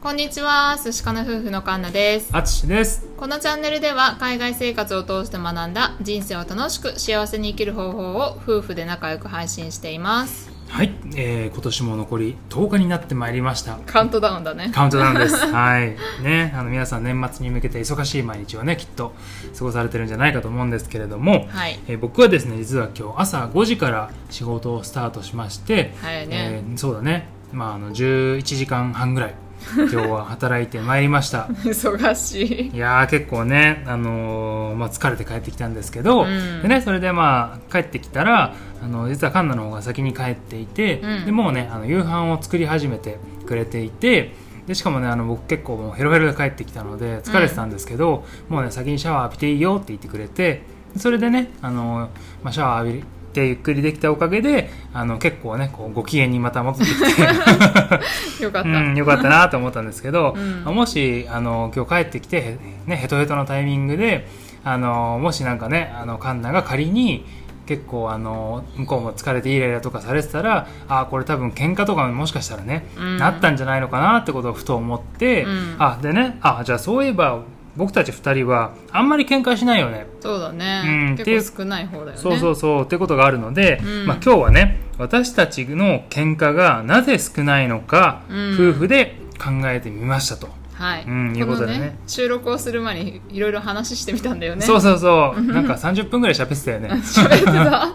こんにちは、寿司かな夫婦のカンナです。あつしです。このチャンネルでは海外生活を通して学んだ人生を楽しく幸せに生きる方法を夫婦で仲良く配信しています。はい、えー、今年も残り10日になってまいりました。カウントダウンだね。カウントダウンです。はい。ね、あの皆さん年末に向けて忙しい毎日をね、きっと過ごされてるんじゃないかと思うんですけれども、はい。えー僕はですね、実は今日朝5時から仕事をスタートしまして、早いね。えーそうだね、まあ、あの11時間半ぐらい、今日は働いてまいりました。忙しい。いやー結構ね、あのーまあ、疲れて帰ってきたんですけど、うんでね、それでまあ帰ってきたらあの実はカンナの方が先に帰っていて、うんでもうねあの夕飯を作り始めてくれていてでしかもねあの僕結構もうヘロヘロで帰ってきたので疲れてたんですけど、もうね先にシャワー浴びていいよって言ってくれてそれでねあの、まあ、シャワー浴びてゆっくりできたおかげであの結構ねこうご機嫌にまた戻ってきて。よかった。うん、よかったなと思ったんですけど、うん。もしあの今日帰ってきて、ね、ヘトヘトのタイミングであのもしなんかねあのカンナが仮に結構あの向こうも疲れてイライラとかされてたらあこれ多分喧嘩とかもしかしたらね、うん。なったんじゃないのかなってことをふと思って、うん。あでねあじゃあそういえば僕たち2人はあんまり喧嘩しないよねそうだね。うん結構少ない方だよね。そうそうそうってことがあるので、うんまあ、今日はね私たちの喧嘩がなぜ少ないのか、うん夫婦で考えてみましたと、はい。うんいうことでねの収録をする前にいろいろ話してみたんだよね。そうそうそう なんか30分ぐらい喋ってたよね喋ってた。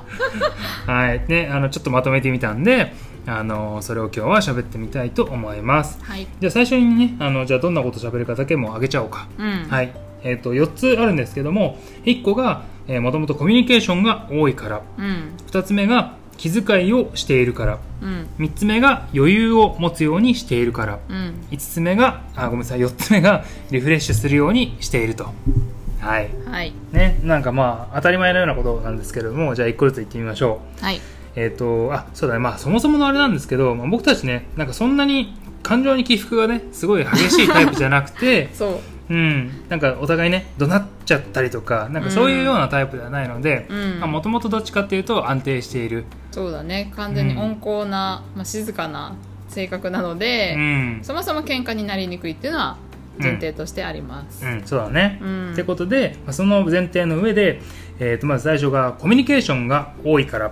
はいねあのちょっとまとめてみたんであのそれを今日は喋ってみたいと思いますはい。じゃあ最初にねあのじゃあどんなこと喋るかだけもあげちゃおうか、うん。はいえー、と4つあるんですけども1個がもともとコミュニケーションが多いからうん。2つ目が気遣いをしているからうん。3つ目が余裕を持つようにしているからうん。5つ目があごめんなさい4つ目がリフレッシュするようにしているとはいはい。ねなんかまあ当たり前のようなことなんですけれどもじゃあ1個ずつ言ってみましょうはい。えっ、とあそうだね。まあそもそものあれなんですけど、まあ、僕たちねなんかそんなに感情に起伏がねすごい激しいタイプじゃなくて そう。うん。なんかお互いね怒鳴っちゃったりとかなんかそういうようなタイプではないのでうん。もともとどっちかっていうと安定している。そうだね。完全に温厚な、まあ、静かな性格なのでう、ん、そもそも喧嘩になりにくいっていうのは前提としてあります、うん、そうだね、うん。ってことで、まあ、その前提の上で、えー、とまず最初がコミュニケーションが多いから、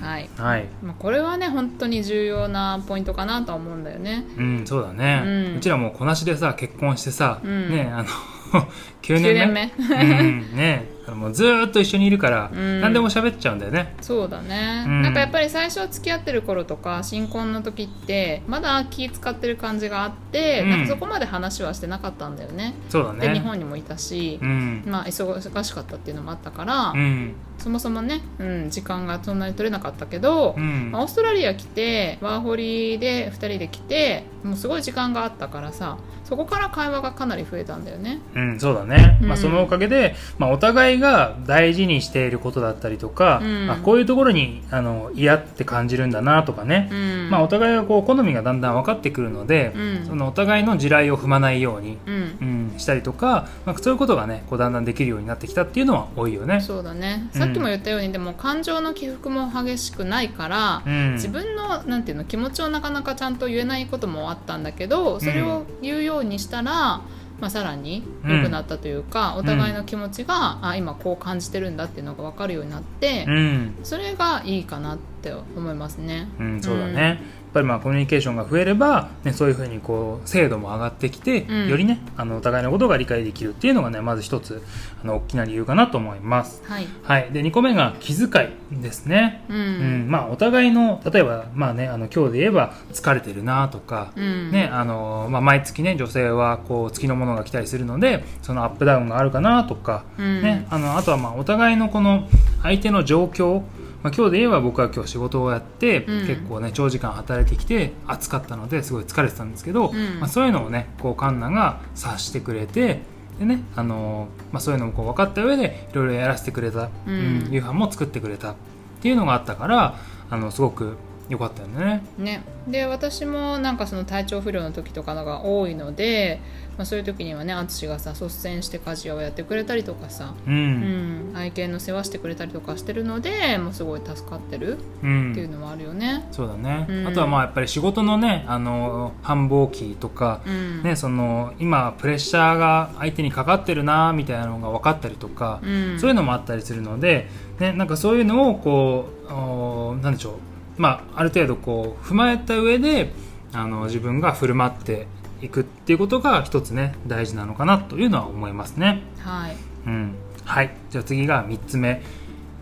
はい、はい。まあ、これはね本当に重要なポイントかなとは思うんだよね。うん、そうだね、ううんちらもこなしでさ結婚してさ、うん。ねあの9 9年年目目うんね。あのもうずーっと一緒にいるから、うん。何でも喋っちゃうんだよね。そうだね、うん。なんかやっぱり最初付き合ってる頃とか新婚の時ってまだ気使ってる感じがあって、うん。なんかそこまで話はしてなかったんだよね。そうだね。で日本にもいたしう、ん。まあ忙しかったっていうのもあったから、うん。そもそもね、うん、時間がそんなに取れなかったけど、うん。まあオーストラリア来てワーホリで2人で来てもうすごい時間があったからさそこから会話がかなり増えたんだよね。うん、そうだね、うん。まあ、そのおかげで、まあ、お互いが大事にしていることだったりとか、うん。まあ、こういうところにあの嫌って感じるんだなとかね、うん。まあ、お互いがこう好みがだんだん分かってくるので、うん。そのお互いの地雷を踏まないように、うん。うん、したりとか、まあ、そういうことがねこうだんだんできるようになってきたっていうのは多いよね。そうだね。うんさっきも言ったように、でも感情の起伏も激しくないから、うん、自分のなんていうの気持ちをなかなかちゃんと言えないこともあったんだけどそれを言うようにしたら、まあ、さらに良くなったというか、お互いの気持ちが、あ今こう感じてるんだっていうのが分かるようになって、うん。それがいいかなって思いますね。うん、そうだね、やっぱりまあコミュニケーションが増えれば、ね、そういうふうにこう精度も上がってきて、うん。よりねあのお互いのことが理解できるっていうのがねまず一つあの大きな理由かなと思います。はい、はい、で2個目が気遣いですね。うん。うん。まあ、お互いの例えば、まあね、あの今日で言えば疲れてるなとか、うん。ねあのまあ、毎月、ね、女性はこう月のものが来たりするのでそのアップダウンがあるかなとか、うん。ね、あのあとはまあお互いのこの相手の状況、まあ、今日で言えば僕は今日仕事をやって、うん。結構ね長時間働いてきて暑かったのですごい疲れてたんですけど、うん。まあ、そういうのをねこうカンナが察してくれてでねあのまあ、そういうのもこう分かった上でいろいろやらせてくれた、うん夕飯も作ってくれたっていうのがあったからあのすごくよかったよね。ね、で私もなんかその体調不良の時とかのが多いので、まあ、そういう時にはね淳がさ率先して家事をやってくれたりとかさ、ううん。ん、愛犬の世話してくれたりとかしてるのでもうすごい助かってるうん。っていうのもあるよね。そうだね、うん。あとはまあやっぱり仕事のねあの繁忙期とか、うん。ね、その今プレッシャーが相手にかかってるなみたいなのが分かったりとか、うん、そういうのもあったりするので、ね、なんかそういうのをこうおなんでしょう、まあ、ある程度こう踏まえた上であの自分が振る舞っていくっていうことが一つね大事なのかなというのは思いますね。はい、うん、はい。じゃあ次が3つ目。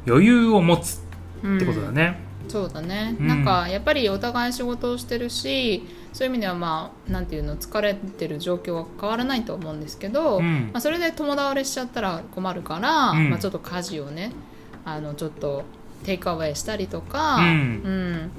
余裕を持つうんってことだね。そうだね、うん。なんかやっぱりお互い仕事をしてるしそういう意味ではまあなんていうの疲れてる状況は変わらないと思うんですけど、うん。まあ、それで友倒れしちゃったら困るから、うん。まあ、ちょっと家事をねあのちょっとテイクアウェイしたりとか、うん。うん。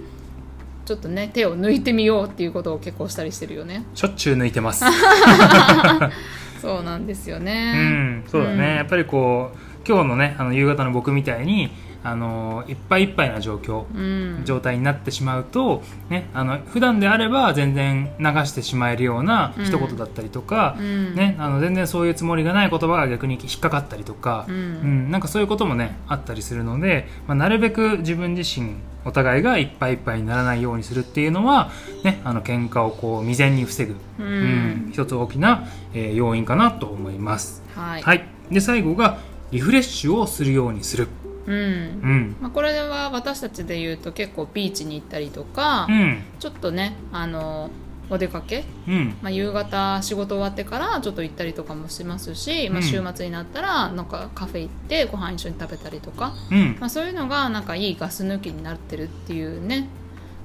ちょっとね手を抜いてみようっていうことを結構したりしてるよね。しょっちゅう抜いてます。そうなんですようねん、そうだね、うん。やっぱりこう今日のねあの夕方の僕みたいにあのいっぱいいっぱいな状況、うん。状態になってしまうと、ね、あの普段であれば全然流してしまえるようなうん。一言だったりとか、うん。ね、あの全然そういうつもりがない言葉が逆に引っかかったりとか、ううんんなんかそういうこともねあったりするので、まあ、なるべく自分自身お互いがいっぱいいっぱいにならないようにするっていうのは、ね、あの喧嘩をこう未然に防ぐ、ううんん一つ大きな、えー要因かなと思います。はい、はい、で最後がリフレッシュをするようにする。うん。うん。まあ、これは私たちで言うと結構ビーチに行ったりとか、うん。ちょっとねあのお出かけ、うん。まあ、夕方仕事終わってからちょっと行ったりとかもしますし、まあ、うん週末になったらなんかカフェ行ってご飯一緒に食べたりとか、うん。まあ、そういうのがなんかいいガス抜きになってるっていうね。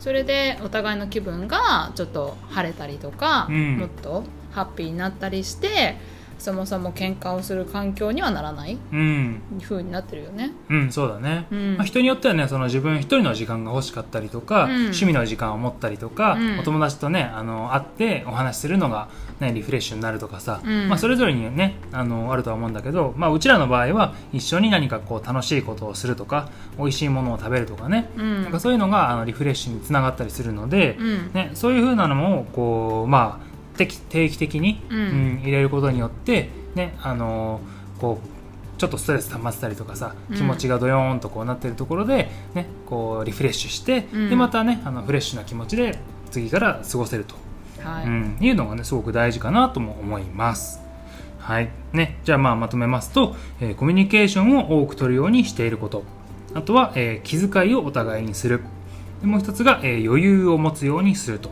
それでお互いの気分がちょっと晴れたりとか、うん。もっとハッピーになったりしてそもそも喧嘩をする環境にはならないうん。風になってるよね。うん、そうだね、うん。まあ、人によってはねその自分一人の時間が欲しかったりとか、うん。趣味の時間を持ったりとか、うん。お友達とねあの会ってお話しするのが、ね、リフレッシュになるとかさ、うん。まあ、それぞれにねあのあるとは思うんだけど、まあ、うちらの場合は一緒に何かこう楽しいことをするとか美味しいものを食べるとかね、うん。なんかそういうのがあのリフレッシュにつながったりするので、うん。ね、そういう風なのもこう、まあ、定期定期的に、うん。入れることによって、ねあのこうちょっとストレス溜まってたりとかさうん。気持ちがドヨーンとこうなってるところで、ね、こうリフレッシュして、うん。でまたねあのフレッシュな気持ちで次から過ごせると、はい。うん、いうのがねすごく大事かなとも思います。はい。ね、じゃあまあまとめますと、えーコミュニケーションを多く取るようにしていること。あとは、えー気遣いをお互いにする。でもう一つが、えー余裕を持つようにすると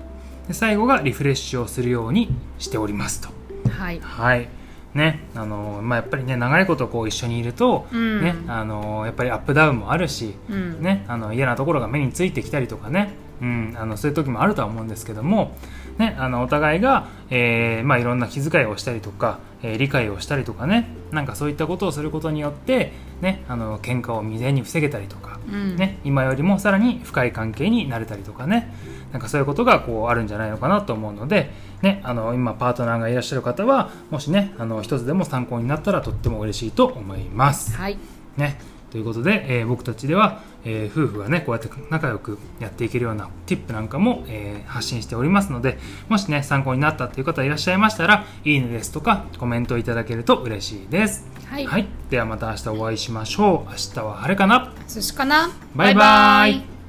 で最後がリフレッシュをするようにしておりますと。はい。はい。ねあのーまあ、やっぱりね長いことこう一緒にいると、うん。ねあのーやっぱりアップダウンもあるし、うん。ね、あの嫌なところが目についてきたりとかね、うん、あのそういう時もあるとは思うんですけども、ね、あのお互いが、えーまあ、いろんな気遣いをしたりとか、えー理解をしたりとかねなんかそういったことをすることによって、ね、あの喧嘩を未然に防げたりとか、うん。ね、今よりもさらに深い関係になれたりとかねなんかそういうことがこうあるんじゃないのかなと思うので、ね、あの今パートナーがいらっしゃる方はもしねあの一つでも参考になったらとっても嬉しいと思います。はい。ね、ということで、えー僕たちでは、えー夫婦がねこうやって仲良くやっていけるような tip なんかも、えー発信しておりますのでもしね参考になったという方いらっしゃいましたらいいねですとかコメントいただけると嬉しいです。はい、はい、ではまた明日お会いしましょう。明日は晴れかな？寿司かな？バイバイ